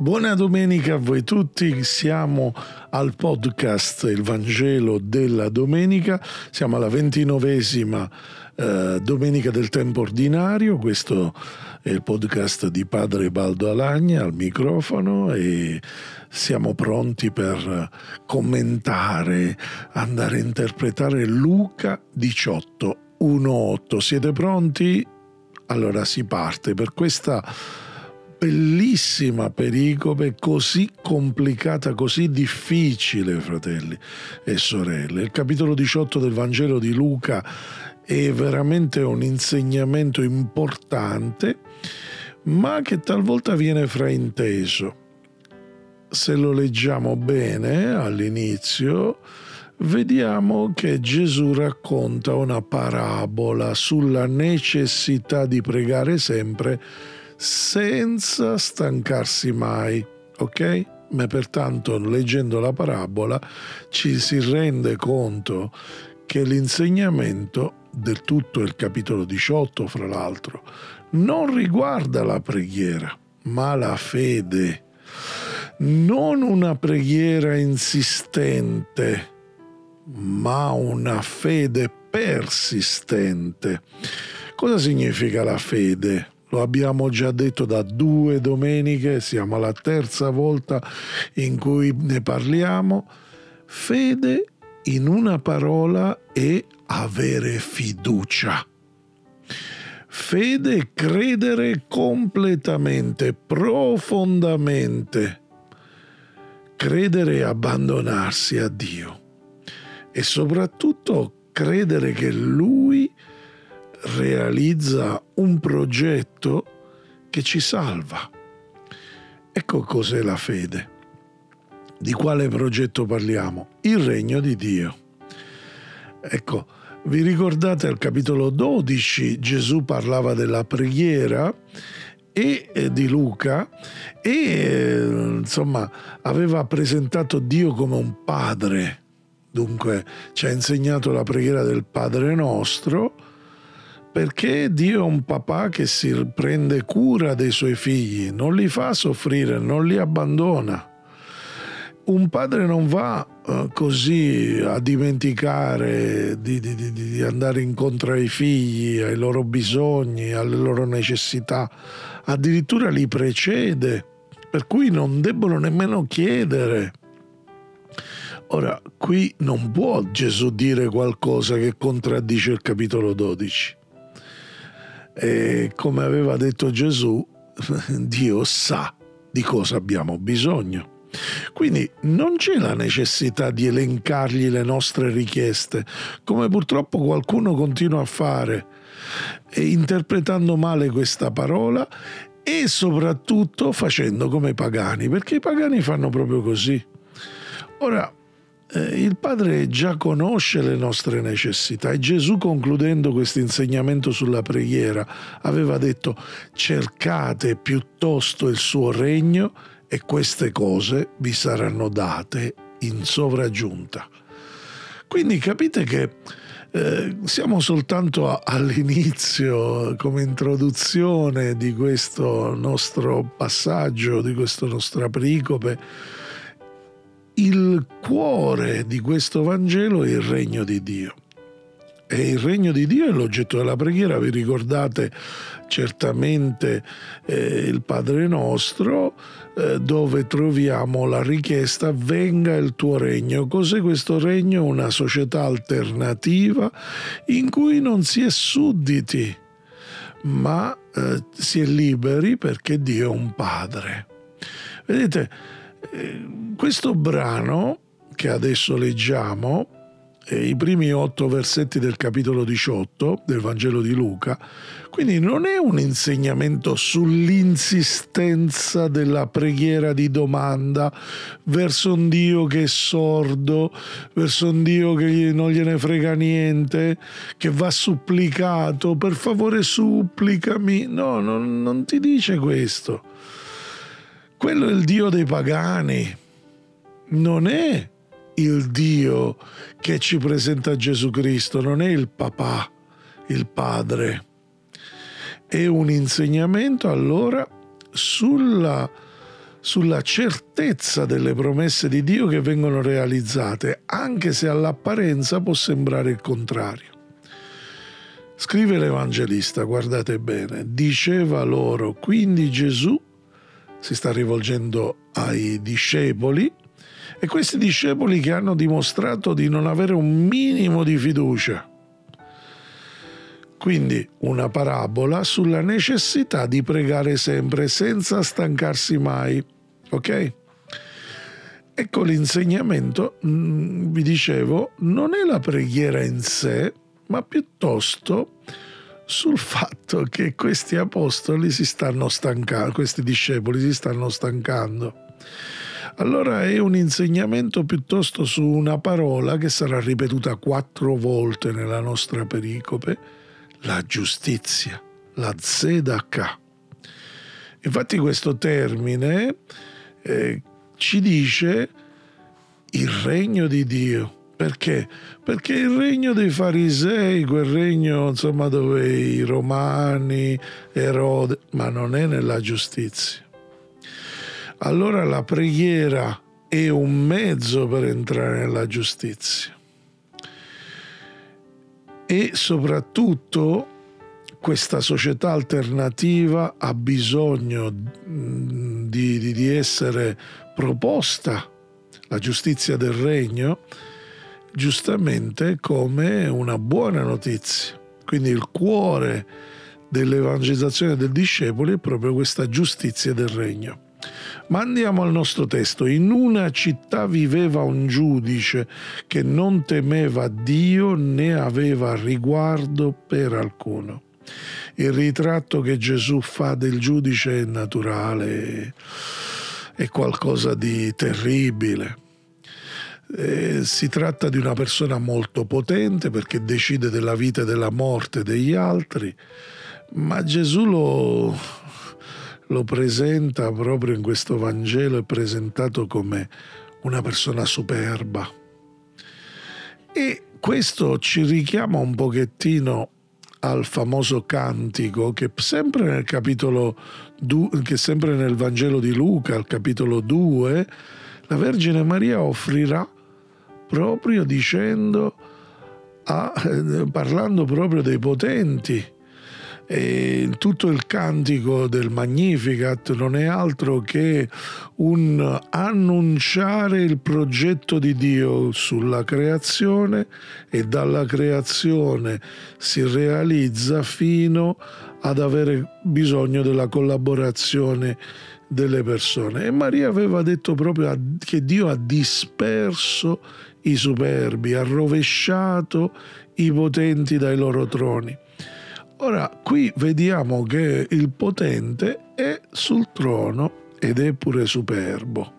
Buona domenica a voi tutti, siamo al podcast Il Vangelo della Domenica, siamo alla ventinovesima eh, domenica del tempo ordinario, questo è il podcast di padre Baldo Alagna al microfono e siamo pronti per commentare, andare a interpretare Luca 18, 1-8. Siete pronti? Allora si parte per questa bellissima pericope così complicata, così difficile, fratelli e sorelle. Il capitolo 18 del Vangelo di Luca è veramente un insegnamento importante, ma che talvolta viene frainteso. Se lo leggiamo bene all'inizio, vediamo che Gesù racconta una parabola sulla necessità di pregare sempre senza stancarsi mai, ok? Ma pertanto leggendo la parabola ci si rende conto che l'insegnamento del tutto il capitolo 18, fra l'altro, non riguarda la preghiera, ma la fede. Non una preghiera insistente, ma una fede persistente. Cosa significa la fede? Lo abbiamo già detto da due domeniche, siamo alla terza volta in cui ne parliamo. Fede, in una parola, è avere fiducia. Fede è credere completamente, profondamente. Credere e abbandonarsi a Dio. E soprattutto credere che Lui realizza un progetto che ci salva. Ecco cos'è la fede. Di quale progetto parliamo? Il regno di Dio. Ecco, vi ricordate al capitolo 12 Gesù parlava della preghiera e eh, di Luca e eh, insomma aveva presentato Dio come un padre. Dunque ci ha insegnato la preghiera del Padre nostro perché Dio è un papà che si prende cura dei suoi figli, non li fa soffrire, non li abbandona. Un padre non va uh, così a dimenticare di, di, di, di, andare incontro ai figli, ai loro bisogni, alle loro necessità, addirittura li precede, per cui non debbono nemmeno chiedere. Ora, qui non può Gesù dire qualcosa che contraddice il capitolo 12. E come aveva detto Gesù, Dio sa di cosa abbiamo bisogno. Quindi non c'è la necessità di elencargli le nostre richieste, come purtroppo qualcuno continua a fare, interpretando male questa parola e soprattutto facendo come i pagani, perché i pagani fanno proprio così. Ora, eh, il Padre già conosce le nostre necessità e Gesù concludendo questo insegnamento sulla preghiera aveva detto cercate piuttosto il suo regno e queste cose vi saranno date in sovraggiunta. Quindi capite che eh, siamo soltanto a, all'inizio, come introduzione di questo nostro passaggio, di questa nostra pericope il cuore di questo Vangelo è il regno di Dio. E il regno di Dio è l'oggetto della preghiera, vi ricordate certamente eh, il Padre nostro, eh, dove troviamo la richiesta venga il tuo regno. Cos'è questo regno? Una società alternativa in cui non si è sudditi, ma eh, si è liberi perché Dio è un Padre. Vedete, questo brano che adesso leggiamo i primi otto versetti del capitolo 18 del Vangelo di Luca, quindi non è un insegnamento sull'insistenza della preghiera di domanda verso un Dio che è sordo, verso un Dio che non gliene frega niente, che va supplicato, per favore supplicami. No, non, non ti dice questo. Quello è il Dio dei pagani, non è il Dio che ci presenta Gesù Cristo, non è il papà, il padre. È un insegnamento allora sulla, sulla certezza delle promesse di Dio che vengono realizzate, anche se all'apparenza può sembrare il contrario. Scrive l'Evangelista, guardate bene, diceva loro, quindi Gesù si sta rivolgendo ai discepoli, e questi discepoli che hanno dimostrato di non avere un minimo di fiducia. Quindi una parabola sulla necessità di pregare sempre senza stancarsi mai. Ok? Ecco l'insegnamento, mm, vi dicevo, non è la preghiera in sé, ma piuttosto sul fatto che questi apostoli si stanno stancando, questi discepoli si stanno stancando. Allora è un insegnamento piuttosto su una parola che sarà ripetuta quattro volte nella nostra pericope, la giustizia, la zedaka. Infatti questo termine eh, ci dice il regno di Dio. Perché? Perché il regno dei farisei, quel regno insomma dove i romani, Erode, ma non è nella giustizia allora la preghiera è un mezzo per entrare nella giustizia. E soprattutto questa società alternativa ha bisogno di, di, di essere proposta, la giustizia del regno, giustamente come una buona notizia. Quindi il cuore dell'evangelizzazione dei discepoli è proprio questa giustizia del regno. Ma andiamo al nostro testo. In una città viveva un giudice che non temeva Dio né aveva riguardo per alcuno. Il ritratto che Gesù fa del giudice è naturale, è qualcosa di terribile. Eh, si tratta di una persona molto potente perché decide della vita e della morte degli altri, ma Gesù lo, lo presenta proprio in questo Vangelo, è presentato come una persona superba. E questo ci richiama un pochettino al famoso cantico che sempre nel capitolo che sempre nel Vangelo di Luca, al capitolo 2, la Vergine Maria offrirà proprio dicendo a, eh, parlando proprio dei potenti e tutto il cantico del Magnificat non è altro che un annunciare il progetto di Dio sulla creazione e dalla creazione si realizza fino ad avere bisogno della collaborazione delle persone. E Maria aveva detto proprio che Dio ha disperso i superbi, ha rovesciato i potenti dai loro troni. Ora, qui vediamo che il potente è sul trono ed è pure superbo.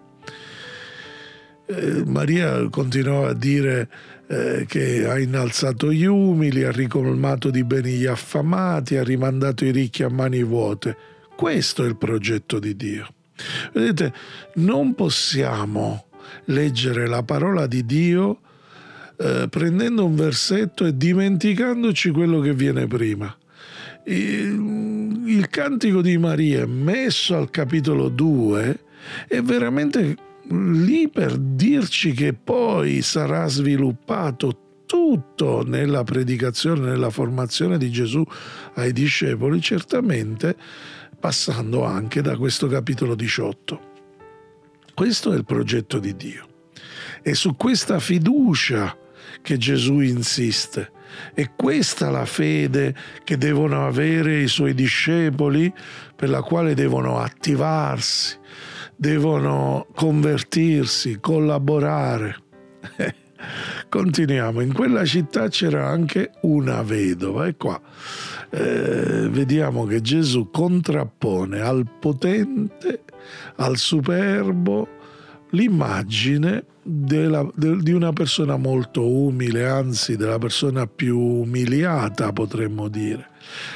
Eh, Maria continuava a dire eh, che ha innalzato gli umili, ha ricolmato di beni gli affamati, ha rimandato i ricchi a mani vuote. Questo è il progetto di Dio. Vedete, non possiamo leggere la parola di Dio eh, prendendo un versetto e dimenticandoci quello che viene prima il cantico di Maria messo al capitolo 2 è veramente lì per dirci che poi sarà sviluppato tutto nella predicazione, nella formazione di Gesù ai discepoli, certamente passando anche da questo capitolo 18. Questo è il progetto di Dio. E su questa fiducia che Gesù insiste. È questa la fede che devono avere i suoi discepoli, per la quale devono attivarsi, devono convertirsi, collaborare. Continuiamo, in quella città c'era anche una vedova e qua eh, vediamo che Gesù contrappone al potente, al superbo, l'immagine della, de, di una persona molto umile, anzi della persona più umiliata potremmo dire.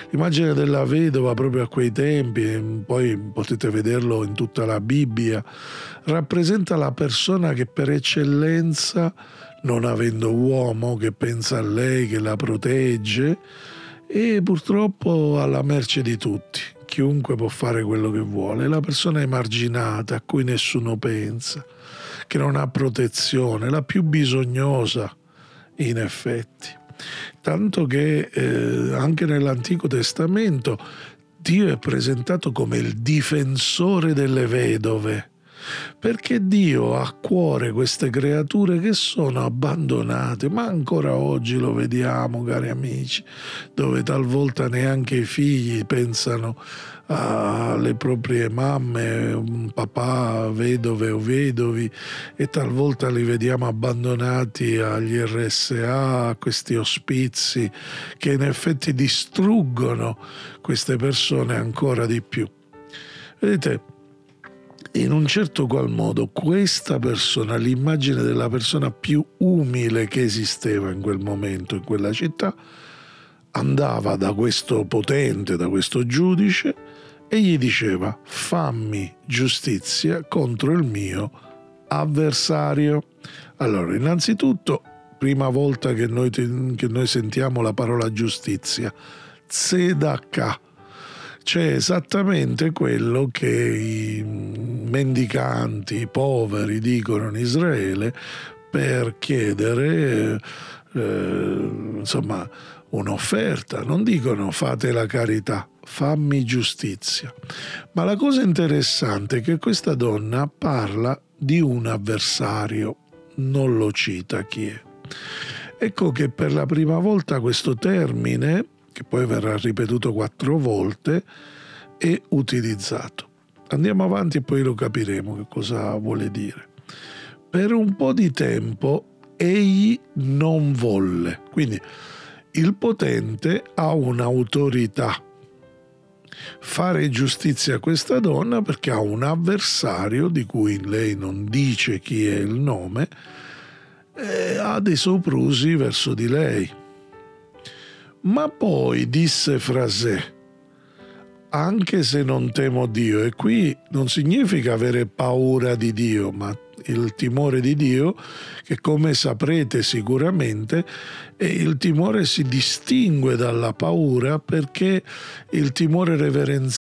L'immagine della vedova proprio a quei tempi, poi potete vederlo in tutta la Bibbia, rappresenta la persona che per eccellenza, non avendo uomo che pensa a lei, che la protegge, e purtroppo alla merce di tutti. Chiunque può fare quello che vuole, la persona emarginata a cui nessuno pensa che non ha protezione, la più bisognosa in effetti. Tanto che eh, anche nell'Antico Testamento Dio è presentato come il difensore delle vedove perché Dio ha a cuore queste creature che sono abbandonate, ma ancora oggi lo vediamo, cari amici, dove talvolta neanche i figli pensano alle proprie mamme, papà, vedove o vedovi e talvolta li vediamo abbandonati agli RSA, a questi ospizi che in effetti distruggono queste persone ancora di più. Vedete, in un certo qual modo questa persona, l'immagine della persona più umile che esisteva in quel momento, in quella città, andava da questo potente, da questo giudice e gli diceva fammi giustizia contro il mio avversario. Allora, innanzitutto, prima volta che noi, che noi sentiamo la parola giustizia, tzedakah, c'è esattamente quello che i mendicanti, i poveri dicono in Israele per chiedere eh, insomma un'offerta, non dicono fate la carità, fammi giustizia. Ma la cosa interessante è che questa donna parla di un avversario, non lo cita chi è. Ecco che per la prima volta questo termine che poi verrà ripetuto quattro volte, è utilizzato. Andiamo avanti e poi lo capiremo che cosa vuole dire. Per un po' di tempo egli non volle, quindi il potente ha un'autorità. Fare giustizia a questa donna perché ha un avversario di cui lei non dice chi è il nome, e ha dei soprusi verso di lei ma poi disse fra sé, anche se non temo Dio, e qui non significa avere paura di Dio, ma il timore di Dio, che come saprete sicuramente, il timore si distingue dalla paura perché il timore reverenziale.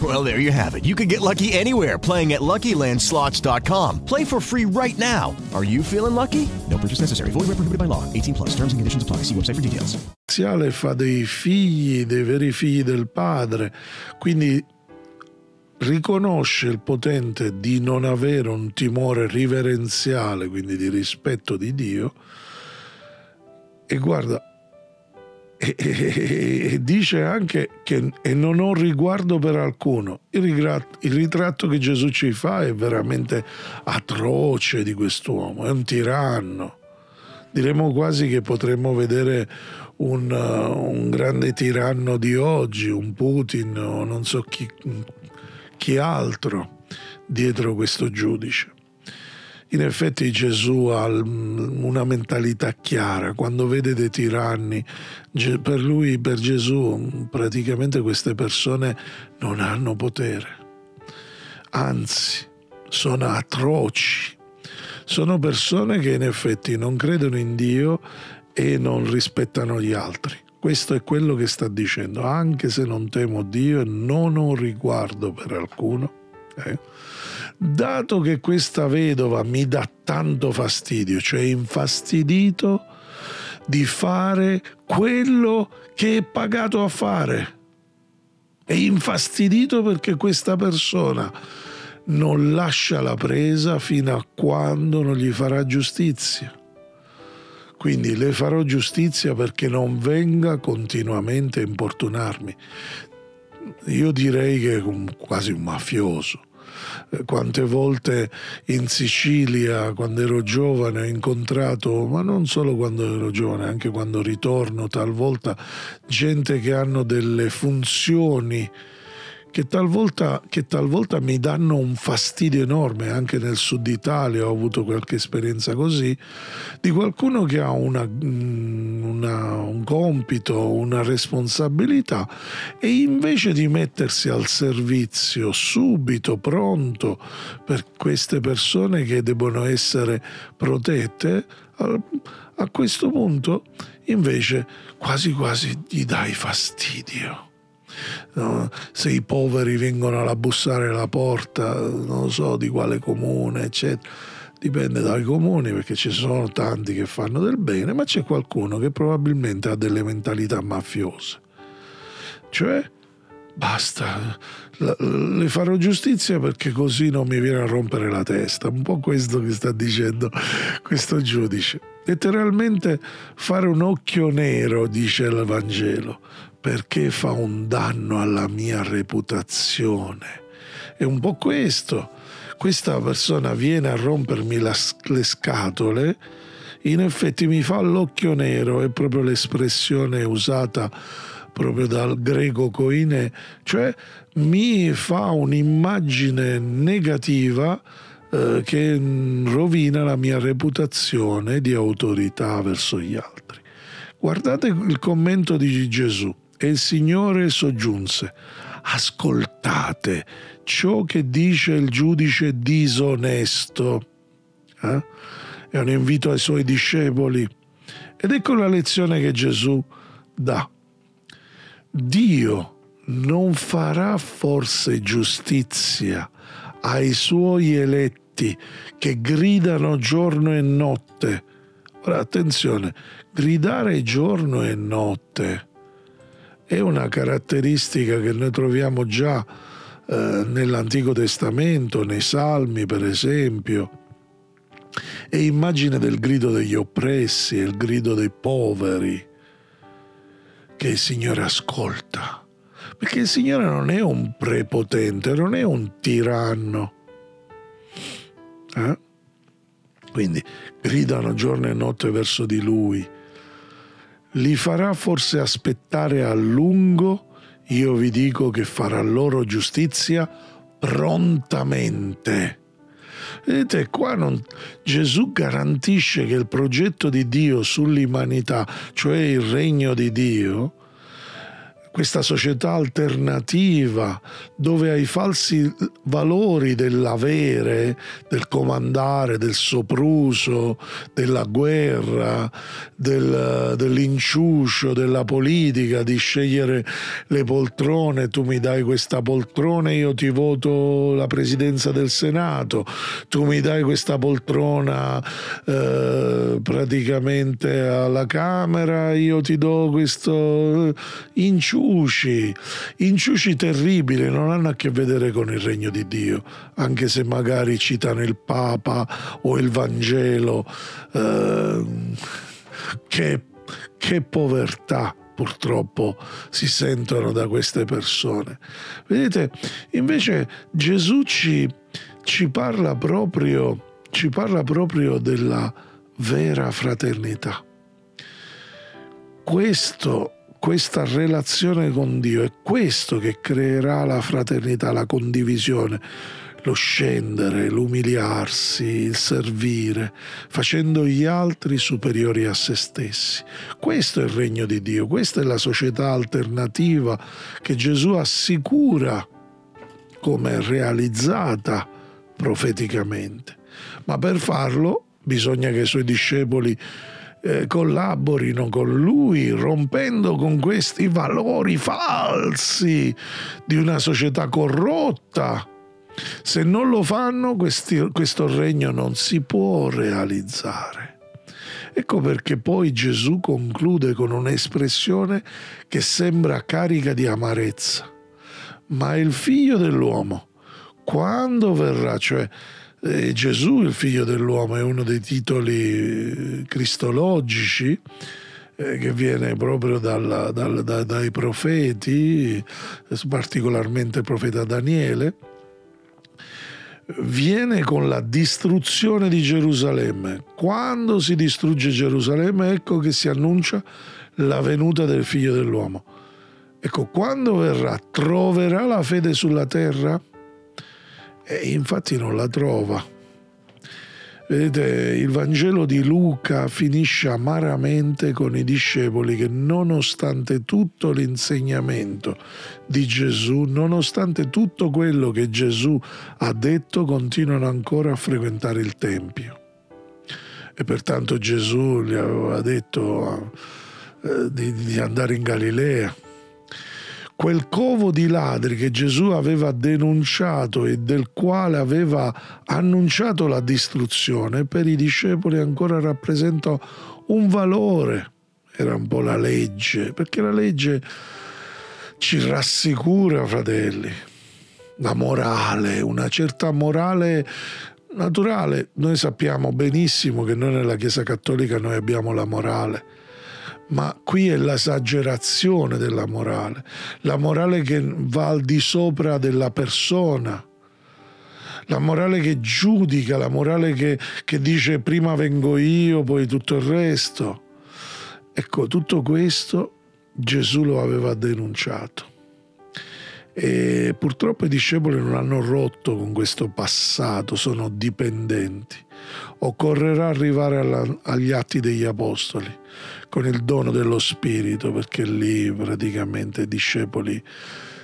Well, there you have it. You can get lucky anywhere playing at LuckyLandSlots.com. Play for free right now. Are you feeling lucky? No purchase necessary. Void where prohibited by law. 18 plus. Terms and conditions apply. See website for details. Fa dei figli, dei veri figli del padre. Quindi riconosce il potente di non avere un timore riverenziale, quindi di rispetto di Dio, e guarda, e, e, e dice anche che e non ho riguardo per alcuno. Il, ritratto, il ritratto che Gesù ci fa è veramente atroce di quest'uomo, è un tiranno. Diremmo quasi che potremmo vedere un, un grande tiranno di oggi, un Putin o non so chi, chi altro dietro questo giudice. In effetti Gesù ha una mentalità chiara, quando vede dei tiranni, per lui, per Gesù, praticamente queste persone non hanno potere, anzi sono atroci, sono persone che in effetti non credono in Dio e non rispettano gli altri. Questo è quello che sta dicendo, anche se non temo Dio e non ho riguardo per alcuno. Eh? Dato che questa vedova mi dà tanto fastidio, cioè infastidito di fare quello che è pagato a fare. È infastidito perché questa persona non lascia la presa fino a quando non gli farà giustizia. Quindi le farò giustizia perché non venga continuamente a importunarmi. Io direi che è quasi un mafioso. Eh, quante volte in Sicilia, quando ero giovane, ho incontrato, ma non solo quando ero giovane, anche quando ritorno, talvolta gente che hanno delle funzioni che talvolta, che talvolta, mi danno un fastidio enorme, anche nel sud Italia ho avuto qualche esperienza così, di qualcuno che ha una, mm, una, un compito, una responsabilità e invece di mettersi al servizio subito, pronto per queste persone che devono essere protette, a questo punto invece quasi quasi gli dai fastidio se i poveri vengono a bussare alla porta, non so di quale comune, eccetera. Dipende dai comuni perché ci sono tanti che fanno del bene, ma c'è qualcuno che probabilmente ha delle mentalità mafiose. Cioè, basta, le farò giustizia perché così non mi viene a rompere la testa. Un po' questo che sta dicendo questo giudice. Letteralmente fare un occhio nero, dice il Vangelo, perché fa un danno alla mia reputazione. È un po' questo. Questa persona viene a rompermi la, le scatole, in effetti mi fa l'occhio nero, è proprio l'espressione usata proprio dal greco coine, cioè mi fa un'immagine negativa eh, che rovina la mia reputazione di autorità verso gli altri. Guardate il commento di Gesù. E il Signore soggiunse, ascoltate ciò che dice il giudice disonesto. Eh? È un invito ai suoi discepoli. Ed ecco la lezione che Gesù dà. Dio non farà forse giustizia ai suoi eletti che gridano giorno e notte. Ora attenzione, gridare giorno e notte è una caratteristica che noi troviamo già eh, nell'Antico Testamento, nei Salmi per esempio. È immagine del grido degli oppressi, il grido dei poveri, che il Signore ascolta. Perché il Signore non è un prepotente, non è un tiranno. Eh? Quindi gridano giorno e notte verso di Lui li farà forse aspettare a lungo, io vi dico che farà loro giustizia prontamente. Vedete, qua non, Gesù garantisce che il progetto di Dio sull'umanità, cioè il regno di Dio, questa società alternativa dove ai falsi valori dell'avere, del comandare, del sopruso, della guerra, del, dell'inciuscio, della politica, di scegliere le poltrone, tu mi dai questa poltrona, io ti voto la presidenza del Senato, tu mi dai questa poltrona eh, praticamente alla Camera, io ti do questo inciuscio inciuci, inciuci terribili, non hanno a che vedere con il regno di Dio, anche se magari citano il Papa o il Vangelo. Eh, che, che povertà purtroppo si sentono da queste persone. Vedete, invece Gesù ci, ci, parla, proprio, ci parla proprio della vera fraternità. Questo questa relazione con Dio è questo che creerà la fraternità, la condivisione, lo scendere, l'umiliarsi, il servire, facendo gli altri superiori a se stessi. Questo è il regno di Dio, questa è la società alternativa che Gesù assicura come realizzata profeticamente. Ma per farlo bisogna che i suoi discepoli eh, collaborino con lui, rompendo con questi valori falsi di una società corrotta. Se non lo fanno, questi, questo regno non si può realizzare. Ecco perché poi Gesù conclude con un'espressione che sembra carica di amarezza. ma il figlio dell'uomo, quando verrà, cioè eh, Gesù, il figlio dell'uomo, è uno dei titoli cristologici eh, che viene proprio dal, dal, da, dai profeti, particolarmente il profeta Daniele, viene con la distruzione di Gerusalemme. Quando si distrugge Gerusalemme, ecco che si annuncia la venuta del figlio dell'uomo. Ecco, quando verrà, troverà la fede sulla terra? E infatti non la trova. Vedete, il Vangelo di Luca finisce amaramente con i discepoli che nonostante tutto l'insegnamento di Gesù, nonostante tutto quello che Gesù ha detto, continuano ancora a frequentare il Tempio. E pertanto Gesù gli aveva detto eh, di, di andare in Galilea quel covo di ladri che Gesù aveva denunciato e del quale aveva annunciato la distruzione, per i discepoli ancora rappresenta un valore. Era un po' la legge, perché la legge ci rassicura, fratelli, la morale, una certa morale naturale. Noi sappiamo benissimo che noi nella Chiesa Cattolica noi abbiamo la morale ma qui è l'esagerazione della morale, la morale che va al di sopra della persona, la morale che giudica, la morale che, che dice prima vengo io, poi tutto il resto. Ecco, tutto questo Gesù lo aveva denunciato. E purtroppo i discepoli non hanno rotto con questo passato, sono dipendenti. Occorrerà arrivare alla, agli atti degli apostoli con il dono dello Spirito, perché lì praticamente i discepoli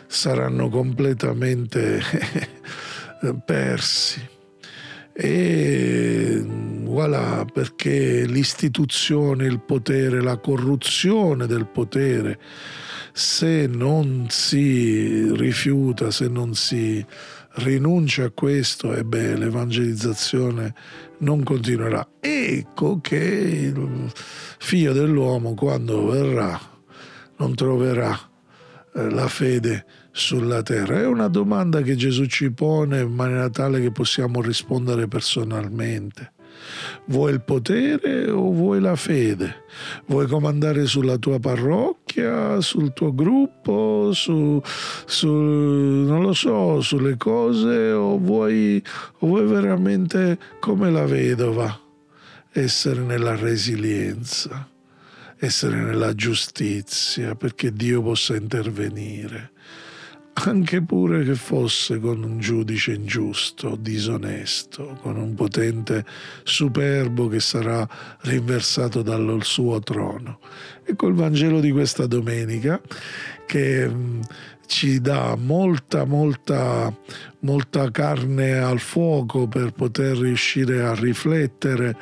saranno completamente persi. E voilà perché l'istituzione, il potere, la corruzione del potere, se non si rifiuta, se non si rinuncia a questo, e beh, l'evangelizzazione non continuerà. Ecco che il figlio dell'uomo, quando verrà, non troverà eh, la fede sulla terra? È una domanda che Gesù ci pone in maniera tale che possiamo rispondere personalmente. Vuoi il potere o vuoi la fede? Vuoi comandare sulla tua parrocchia, sul tuo gruppo, su, su non lo so, sulle cose o vuoi, o vuoi veramente come la vedova essere nella resilienza, essere nella giustizia perché Dio possa intervenire? Anche pure che fosse con un giudice ingiusto, disonesto, con un potente superbo che sarà rinversato dal suo trono. Ecco il Vangelo di questa domenica che mm, ci dà molta, molta, molta carne al fuoco per poter riuscire a riflettere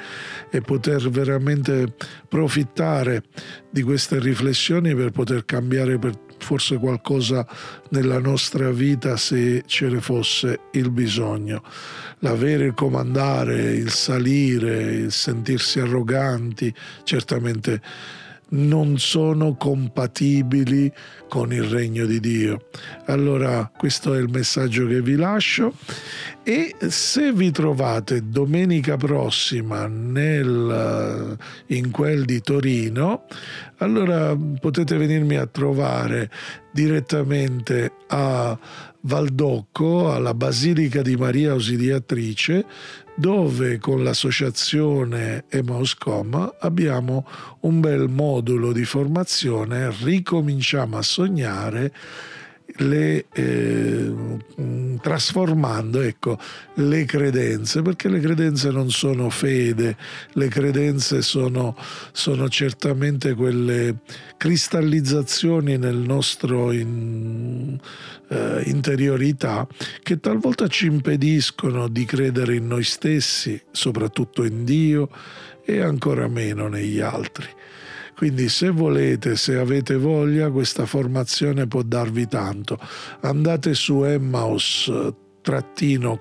e poter veramente profittare di queste riflessioni per poter cambiare per forse qualcosa nella nostra vita se ce ne fosse il bisogno. L'avere, il comandare, il salire, il sentirsi arroganti, certamente non sono compatibili con il regno di Dio. Allora questo è il messaggio che vi lascio e se vi trovate domenica prossima nel, in quel di Torino, allora potete venirmi a trovare direttamente a Valdocco, alla Basilica di Maria Ausiliatrice, dove con l'associazione Emauscom abbiamo un bel modulo di formazione, ricominciamo a sognare le, eh, trasformando ecco, le credenze, perché le credenze non sono fede, le credenze sono, sono certamente quelle cristallizzazioni nel nostro in, eh, interiorità che talvolta ci impediscono di credere in noi stessi, soprattutto in Dio e ancora meno negli altri. Quindi se volete, se avete voglia, questa formazione può darvi tanto. Andate su Emmaus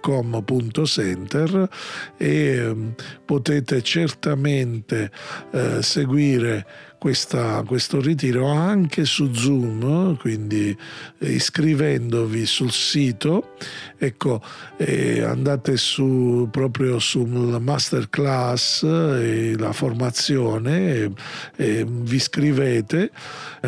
com.center e ehm, potete certamente eh, seguire questa, questo ritiro anche su Zoom, quindi eh, iscrivendovi sul sito, ecco, eh, andate su, proprio sul masterclass, eh, la formazione, vi iscrivete,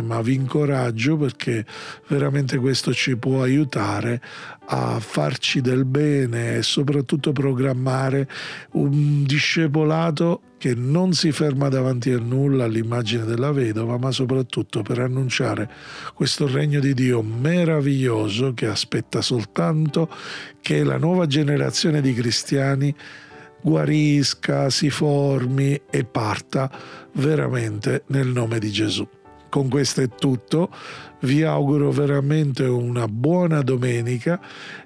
ma vi incoraggio perché veramente questo ci può aiutare a farci del bene e soprattutto programmare un discepolato che non si ferma davanti a nulla all'immagine della vedova, ma soprattutto per annunciare questo regno di Dio meraviglioso che aspetta soltanto che la nuova generazione di cristiani guarisca, si formi e parta veramente nel nome di Gesù. Con questo è tutto, vi auguro veramente una buona domenica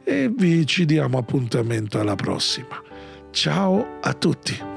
e vi ci diamo appuntamento alla prossima. Ciao a tutti!